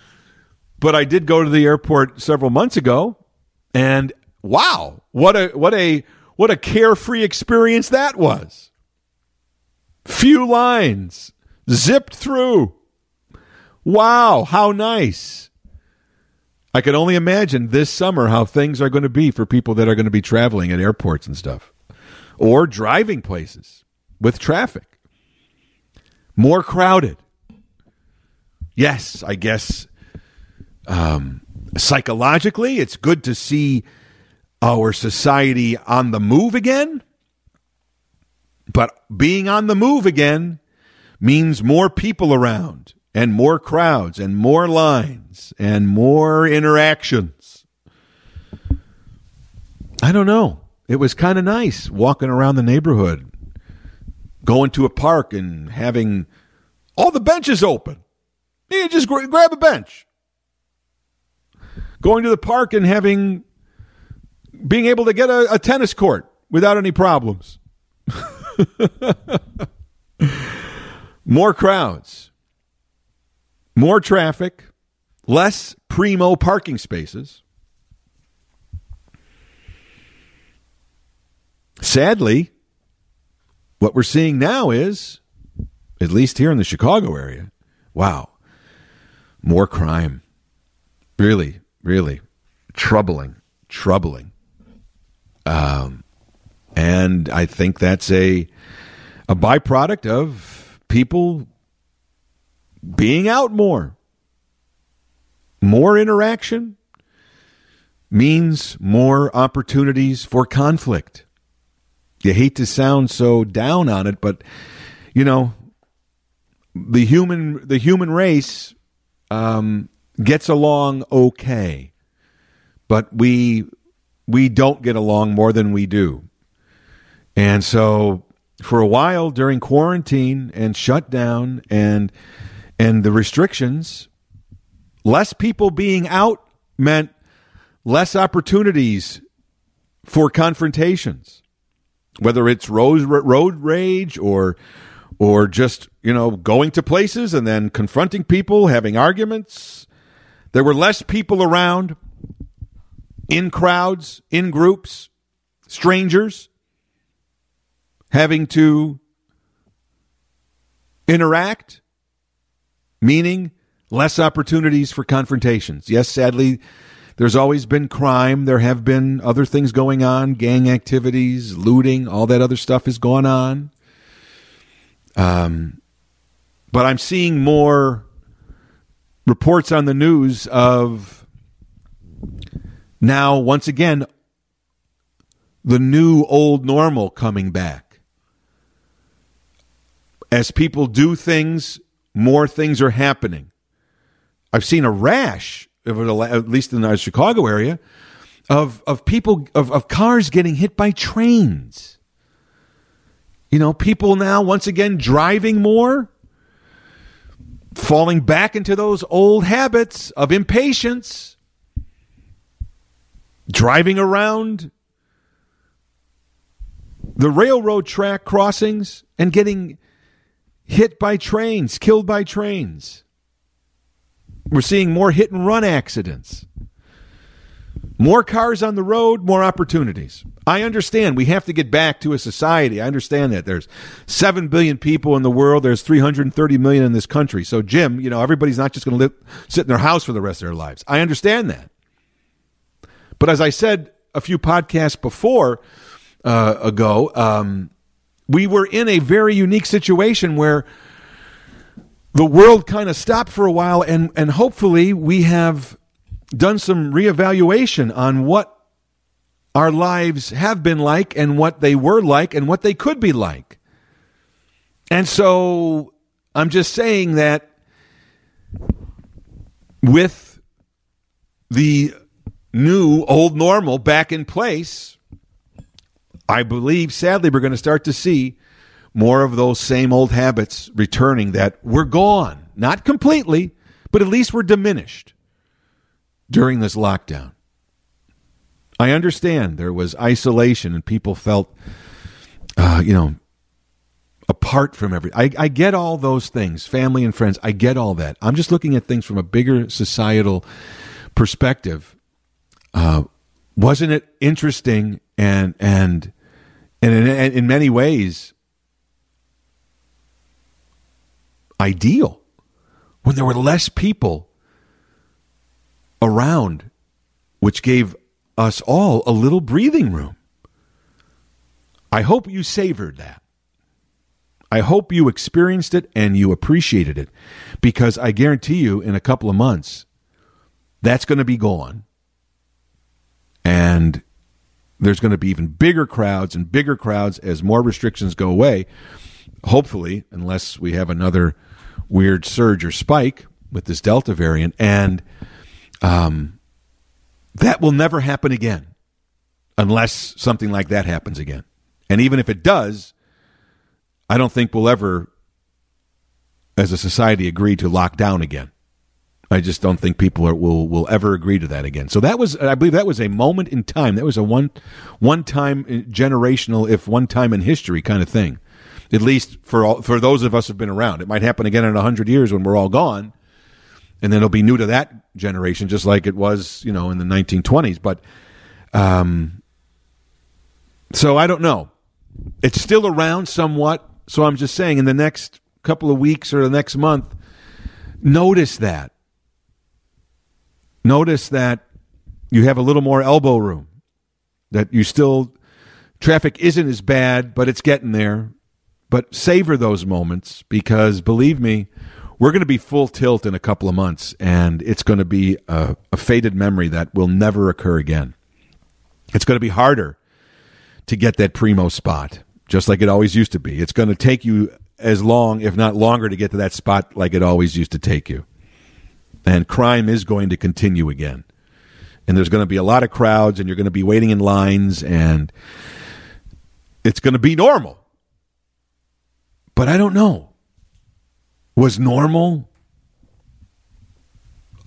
but I did go to the airport several months ago. And wow, what a what a what a carefree experience that was. Few lines, zipped through. Wow, how nice. I can only imagine this summer how things are going to be for people that are going to be traveling at airports and stuff or driving places with traffic. More crowded. Yes, I guess um, psychologically, it's good to see our society on the move again. But being on the move again means more people around and more crowds and more lines and more interactions. I don't know. It was kind of nice walking around the neighborhood, going to a park and having all the benches open. You just grab a bench. Going to the park and having being able to get a, a tennis court without any problems. [laughs] More crowds, more traffic, less primo parking spaces. Sadly, what we're seeing now is, at least here in the Chicago area, wow, more crime. Really, really troubling, troubling. Um, and I think that's a a byproduct of people being out more. More interaction means more opportunities for conflict. You hate to sound so down on it, but you know, the human the human race um, gets along okay, but we we don't get along more than we do. And so for a while during quarantine and shutdown and and the restrictions, less people being out meant less opportunities for confrontations, whether it's road road rage or or just you know going to places and then confronting people, having arguments. There were less people around in crowds, in groups, strangers having to interact, meaning less opportunities for confrontations. Yes, sadly, there's always been crime. There have been other things going on, gang activities, looting, all that other stuff has gone on. Um, but I'm seeing more reports on the news of now, once again, the new old normal coming back as people do things, more things are happening. I've seen a rash, at least in the Chicago area, of of people of, of cars getting hit by trains. You know, people now once again driving more, falling back into those old habits of impatience, driving around the railroad track crossings and getting hit by trains, killed by trains. We're seeing more hit and run accidents. More cars on the road, more opportunities. I understand we have to get back to a society. I understand that there's 7 billion people in the world, there's 330 million in this country. So Jim, you know, everybody's not just going to sit in their house for the rest of their lives. I understand that. But as I said a few podcasts before uh, ago, um, we were in a very unique situation where the world kind of stopped for a while and and hopefully we have done some reevaluation on what our lives have been like and what they were like and what they could be like. And so I'm just saying that with the new old normal back in place, I believe, sadly, we're going to start to see more of those same old habits returning that we're gone. Not completely, but at least we're diminished during this lockdown. I understand there was isolation and people felt, uh, you know, apart from every. I, I get all those things, family and friends. I get all that. I'm just looking at things from a bigger societal perspective. Uh, wasn't it interesting and and and in, in many ways ideal when there were less people around, which gave us all a little breathing room. I hope you savored that. I hope you experienced it and you appreciated it because I guarantee you in a couple of months, that's going to be gone. And there's going to be even bigger crowds and bigger crowds as more restrictions go away. Hopefully, unless we have another weird surge or spike with this Delta variant. And um, that will never happen again unless something like that happens again. And even if it does, I don't think we'll ever, as a society, agree to lock down again. I just don't think people are, will will ever agree to that again. So that was, I believe, that was a moment in time. That was a one one time generational, if one time in history, kind of thing. At least for all, for those of us who've been around, it might happen again in hundred years when we're all gone, and then it'll be new to that generation, just like it was, you know, in the 1920s. But, um, so I don't know. It's still around somewhat. So I'm just saying, in the next couple of weeks or the next month, notice that notice that you have a little more elbow room, that you still, traffic isn't as bad, but it's getting there. But savor those moments because believe me, we're going to be full tilt in a couple of months, and it's going to be a, a faded memory that will never occur again. It's going to be harder to get that primo spot, just like it always used to be. It's going to take you as long, if not longer, to get to that spot like it always used to take you and crime is going to continue again. And there's going to be a lot of crowds, and you're going to be waiting in lines, and it's going to be normal. But I don't know. Was normal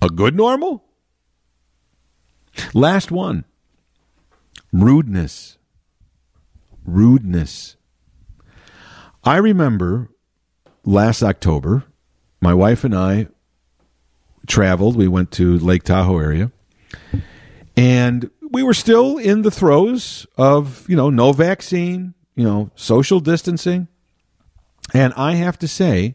a good normal? Last one rudeness. Rudeness. I remember last October, my wife and I traveled. We went to Lake Tahoe area, and we were still in the throes of you know no vaccine, you know social distancing, and I have to say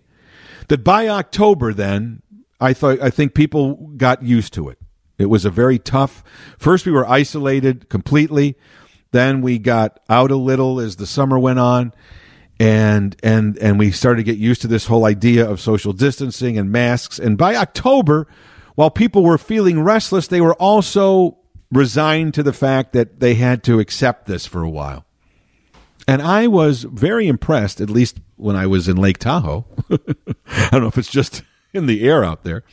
that by October, then I thought I think people got used to it. It was a very tough. First, we were isolated completely. Then we got out a little as the summer went on and and and we started to get used to this whole idea of social distancing and masks. And by October while people were feeling restless they were also resigned to the fact that they had to accept this for a while. And I was very impressed at least when I was in Lake Tahoe. [laughs] I don't know if it's just in the air out there.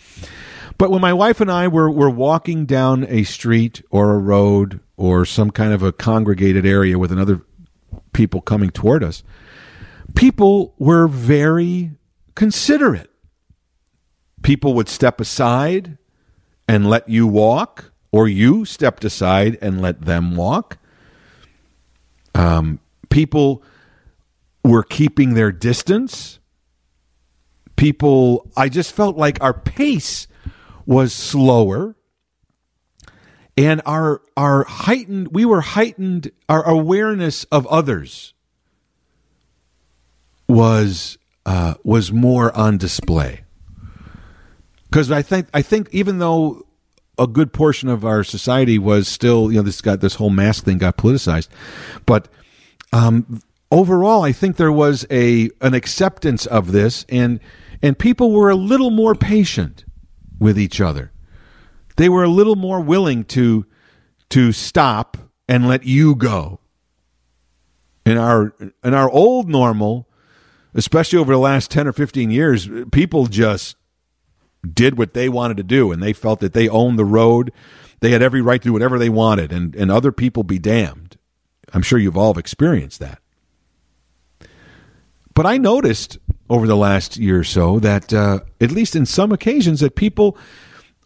But when my wife and I were were walking down a street or a road or some kind of a congregated area with another people coming toward us people were very considerate. People would step aside and let you walk, or you stepped aside and let them walk. Um, people were keeping their distance. People, I just felt like our pace was slower and our our heightened we were heightened our awareness of others was uh, was more on display. Because I think I think even though a good portion of our society was still you know this got this whole mask thing got politicized, but um, overall I think there was a an acceptance of this and and people were a little more patient with each other. They were a little more willing to to stop and let you go. In our in our old normal, especially over the last 10 or 15 years, people just did what they wanted to do and they felt that they owned the road. They had every right to do whatever they wanted and, and other people be damned. I'm sure you've all experienced that. But I noticed over the last year or so that, uh, at least in some occasions, that people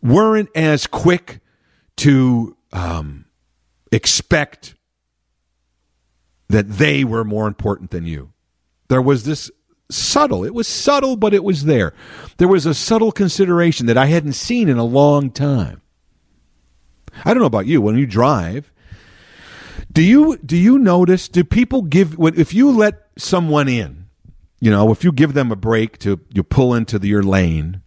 weren't as quick to um, expect that they were more important than you. There was this subtle, it was subtle, but it was there. There was a subtle consideration that I hadn't seen in a long time. I don't know about you. When you drive Do you do you notice? Do people give if you let someone in? You know, if you give them a break to you pull into the, your lane.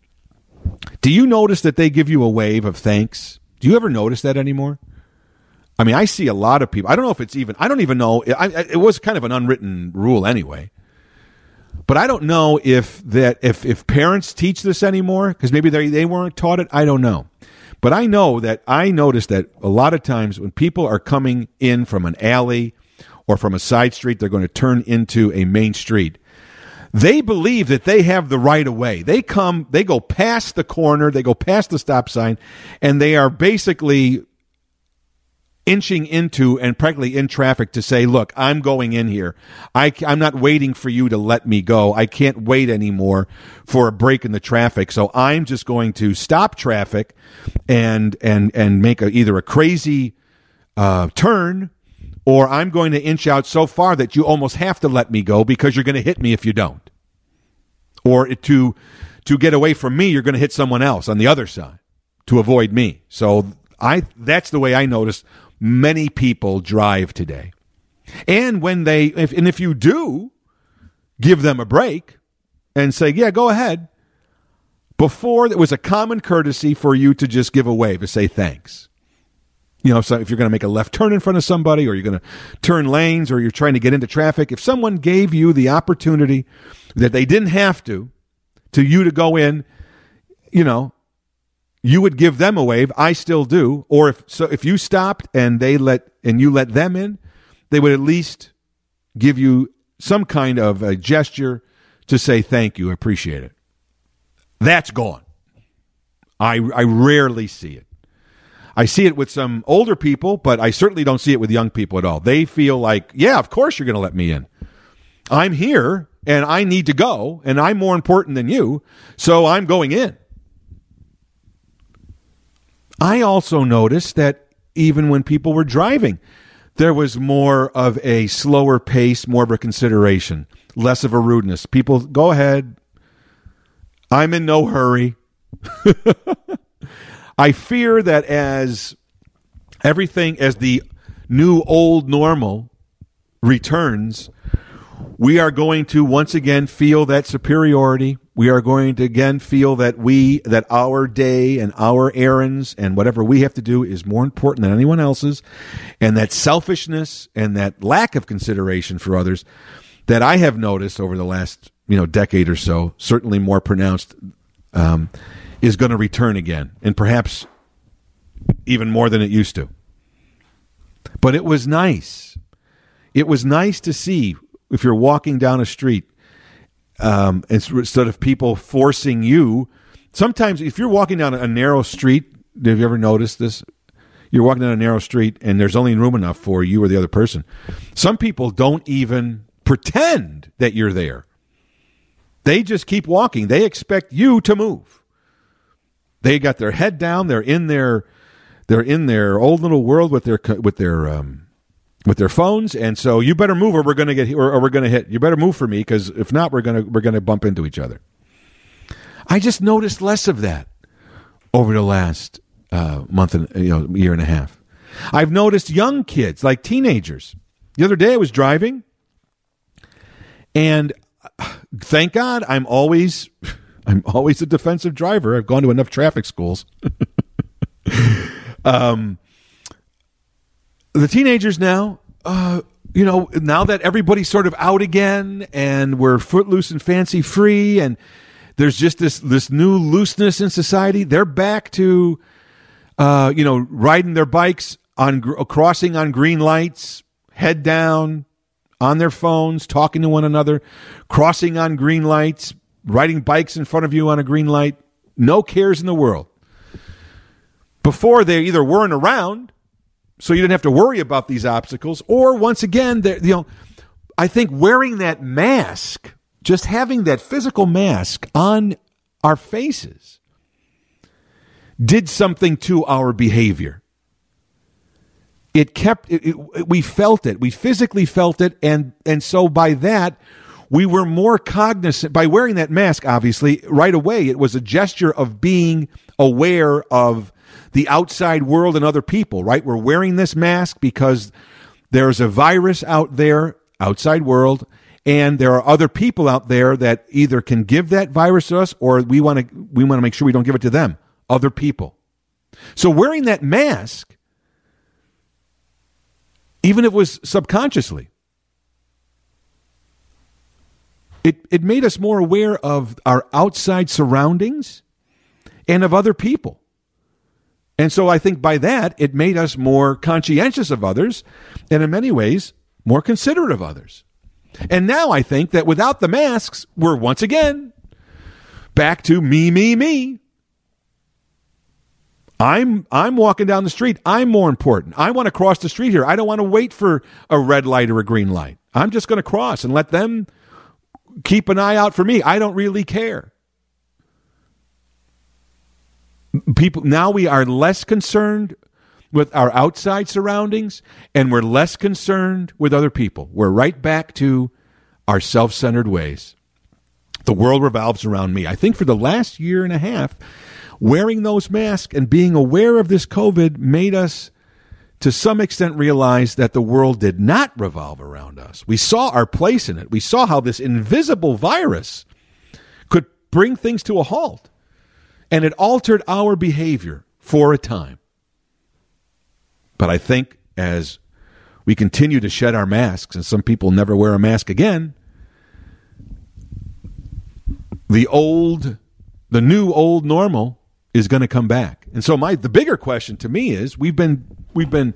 Do you notice that they give you a wave of thanks? Do you ever notice that anymore? I mean, I see a lot of people. I don't know if it's even. I don't even know. I, it was kind of an unwritten rule anyway. But I don't know if that if if parents teach this anymore because maybe they they weren't taught it. I don't know. But I know that I notice that a lot of times when people are coming in from an alley or from a side street, they're going to turn into a main street. They believe that they have the right of way. They come, they go past the corner, they go past the stop sign, and they are basically inching into and practically in traffic to say, look, I'm going in here. I, am not waiting for you to let me go. I can't wait anymore for a break in the traffic. So I'm just going to stop traffic and, and, and make a, either a crazy, uh, turn or I'm going to inch out so far that you almost have to let me go because you're going to hit me if you don't. Or to, to get away from me, you're going to hit someone else on the other side to avoid me. So I, that's the way I notice many people drive today. And when they, if, and if you do give them a break and say, yeah, go ahead, before it was a common courtesy for you to just give a wave to say thanks. You know, so if you're going to make a left turn in front of somebody or you're going to turn lanes or you're trying to get into traffic, if someone gave you the opportunity that they didn't have to, to you to go in, you know, you would give them a wave. I still do. Or if so, if you stopped and they let and you let them in, they would at least give you some kind of a gesture to say thank you, appreciate it. That's gone. I I rarely see it. I see it with some older people, but I certainly don't see it with young people at all. They feel like, yeah, of course you're going to let me in. I'm here and I need to go and I'm more important than you, so I'm going in. I also noticed that even when people were driving, there was more of a slower pace, more of a consideration, less of a rudeness. People, go ahead. I'm in no hurry. [laughs] I fear that as everything, as the new old normal returns, we are going to once again feel that superiority. We are going to again feel that we, that our day and our errands and whatever we have to do is more important than anyone else's. And that selfishness and that lack of consideration for others that I have noticed over the last, you know, decade or so, certainly more pronounced, um, is going to return again. And perhaps even more than it used to. But it was nice. It was nice to see if you're walking down a street, um, instead of people forcing you, sometimes if you're walking down a narrow street, have you ever noticed this? You're walking down a narrow street and there's only room enough for you or the other person. Some people don't even pretend that you're there. They just keep walking. They expect you to move. They got their head down. They're in their they're in their old little world with their with their um, with their phones, and so you better move or we're going to get or, or we're going to hit. You better move for me because if not, we're going to we're going to bump into each other. I just noticed less of that over the last uh, month and you know year and a half. I've noticed young kids, like teenagers. The other day, I was driving, and thank God, I'm always [laughs] I'm always a defensive driver. I've gone to enough traffic schools. [laughs] um, the teenagers now, uh, you know, now that everybody's sort of out again and we're footloose and fancy free and there's just this this new looseness in society, they're back to uh, you know, riding their bikes on crossing on green lights, head down, on their phones, talking to one another, crossing on green lights, riding bikes in front of you on a green light, no cares in the world. Before they either weren't around so you didn't have to worry about these obstacles. Or once again, you know, I think wearing that mask, just having that physical mask on our faces, did something to our behavior. It kept it, it, we felt it. We physically felt it, and and so by that, we were more cognizant by wearing that mask. Obviously, right away, it was a gesture of being aware of the outside world and other people, right? We're wearing this mask because there's a virus out there, outside world, and there are other people out there that either can give that virus to us or we want to we want to make sure we don't give it to them, other people. So wearing that mask even if it was subconsciously it, it made us more aware of our outside surroundings and of other people. And so I think by that, it made us more conscientious of others and in many ways more considerate of others. And now I think that without the masks, we're once again back to me, me, me. I'm I'm walking down the street. I'm more important. I want to cross the street here. I don't want to wait for a red light or a green light. I'm just going to cross and let them keep an eye out for me. I don't really care. People now we are less concerned with our outside surroundings and we're less concerned with other people. We're right back to our self-centered ways. The world revolves around me. I think for the last year and a half, wearing those masks and being aware of this COVID made us to some extent realize that the world did not revolve around us. We saw our place in it. We saw how this invisible virus could bring things to a halt. And it altered our behavior for a time. But I think as we continue to shed our masks, and some people never wear a mask again, the old, the new old normal is going to come back. And so my the bigger question to me is we've been we've been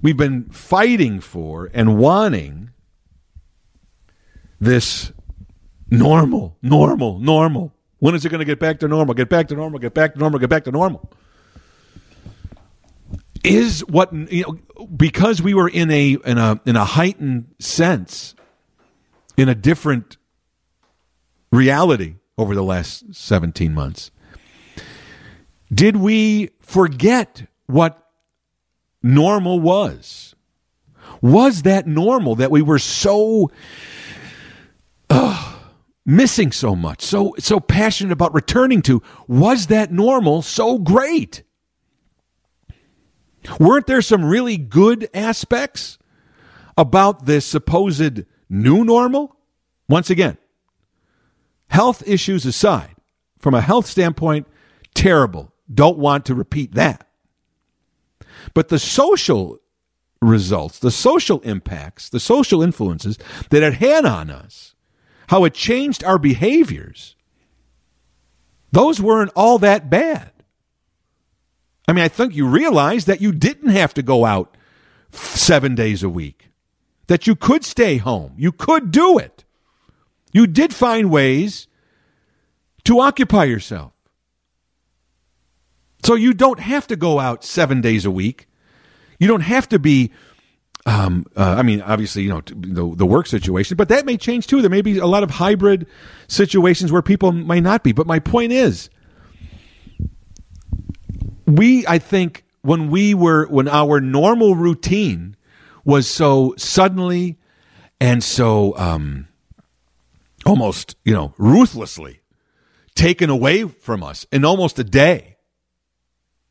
we've been fighting for and wanting this normal, normal, normal. When is it going to get back to normal? Get back to normal, get back to normal, get back to normal. Is what you know because we were in a in a in a heightened sense in a different reality over the last 17 months did we forget what normal was? Was that normal that we were so uh, missing so much, so so passionate about returning to? Was that normal so great? Weren't there some really good aspects about this supposed new normal? Once again, health issues aside, from a health standpoint, terrible, don't want to repeat that. But the social results, the social impacts, the social influences that it had on us, how it changed our behaviors, those weren't all that bad. I mean, I think you realize that you didn't have to go out seven days a week, that you could stay home, you could do it. You did find ways to occupy yourself. So you don't have to go out seven days a week. You don't have to be. Um, uh, I mean, obviously, you know the, the work situation, but that may change too. There may be a lot of hybrid situations where people might not be. But my point is, we, I think, when we were when our normal routine was so suddenly and so um, almost, you know, ruthlessly taken away from us in almost a day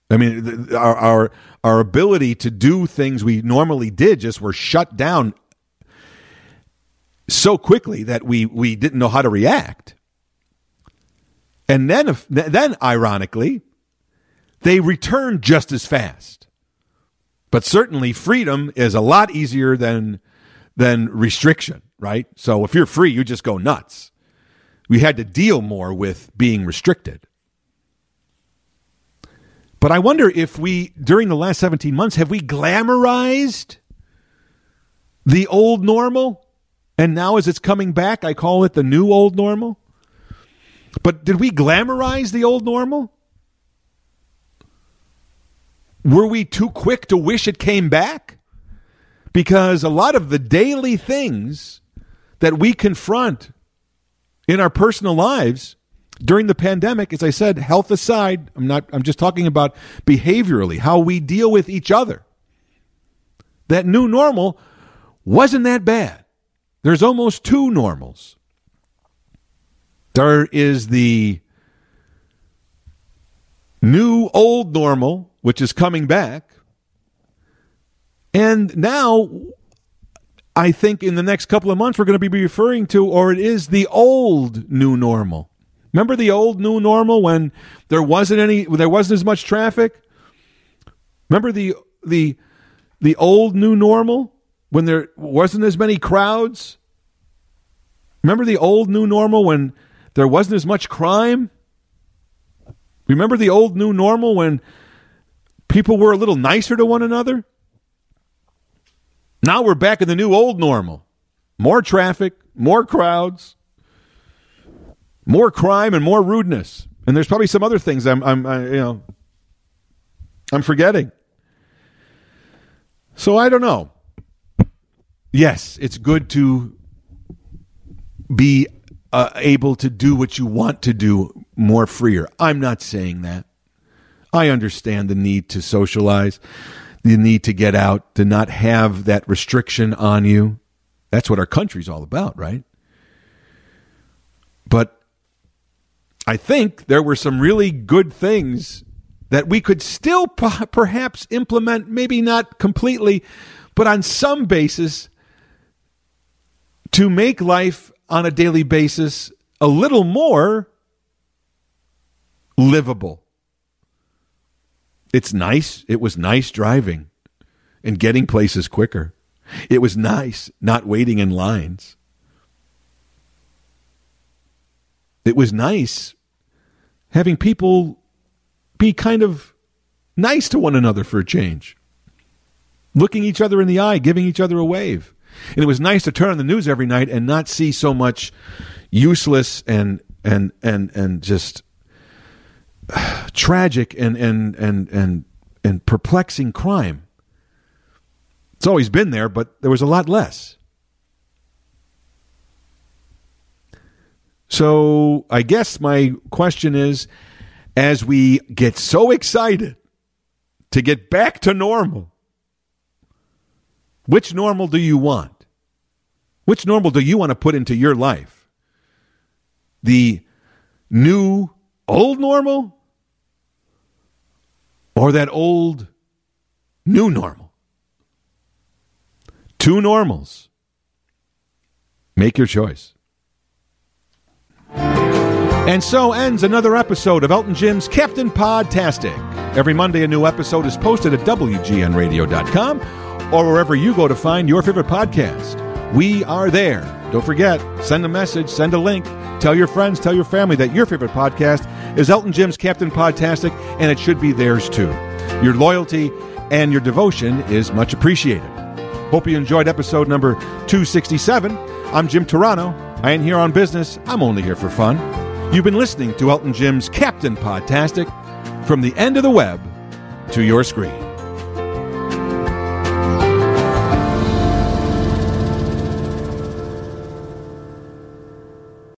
I mean, our, our our ability to do things we normally did just were shut down so quickly that we we didn't know how to react. And then, if, then ironically, they return just as fast. But certainly, freedom is a lot easier than than restriction, right? So if you're free, you just go nuts. We had to deal more with being restricted. But I wonder if we, during the last 17 months, have we glamorized the old normal? And now, as it's coming back, I call it the new old normal. But did we glamorize the old normal? Were we too quick to wish it came back? Because a lot of the daily things that we confront in our personal lives during the pandemic, as I said, health aside, I'm not I'm just talking about behaviorally, how we deal with each other. That new normal wasn't that bad. There's almost two normals. There is the new old normal, which is coming back. And now I think in the next couple of months we're going to be referring to, or it is the old new normal. Remember the old new normal when there wasn't any, there wasn't as much traffic. Remember the the the old new normal when there wasn't as many crowds. Remember the old new normal when there wasn't as much crime. Remember the old new normal when people were a little nicer to one another. Now we're back in the new old normal. More traffic, more crowds, more crime, and more rudeness. And there's probably some other things I'm, I'm I, you know, I'm forgetting. So I don't know. Yes, it's good to be uh, able to do what you want to do more freer. I'm not saying that. I understand the need to socialize the need to get out, to not have that restriction on you. That's what our country's all about, right? But I think there were some really good things that we could still p- perhaps implement, maybe not completely, but on some basis to make life on a daily basis a little more livable. It's nice. It was nice driving and getting places quicker. It was nice not waiting in lines. It was nice having people be kind of nice to one another for a change, looking each other in the eye, giving each other a wave. And it was nice to turn on the news every night and not see so much useless and and and and just [sighs] tragic and and and and and perplexing crime. It's always been there, but there was a lot less. So I guess my question is as we get so excited to get back to normal, which normal do you want? Which normal do you want to put into your life? The new old normal or that old new normal? Two normals. Make your choice. And so ends another episode of Elton Jim's Captain Podtastic. Every Monday, a new episode is posted at WGNradio.com or wherever you go to find your favorite podcast. We are there. Don't forget, send a message, send a link, tell your friends, tell your family that your favorite podcast is Elton Jim's Captain Podtastic, and it should be theirs too. Your loyalty and your devotion is much appreciated. Hope you enjoyed episode number 267. I'm Jim Turano. I ain't here on business, I'm only here for fun. You've been listening to Elton Jim's Captain Podtastic from the end of the web to your screen.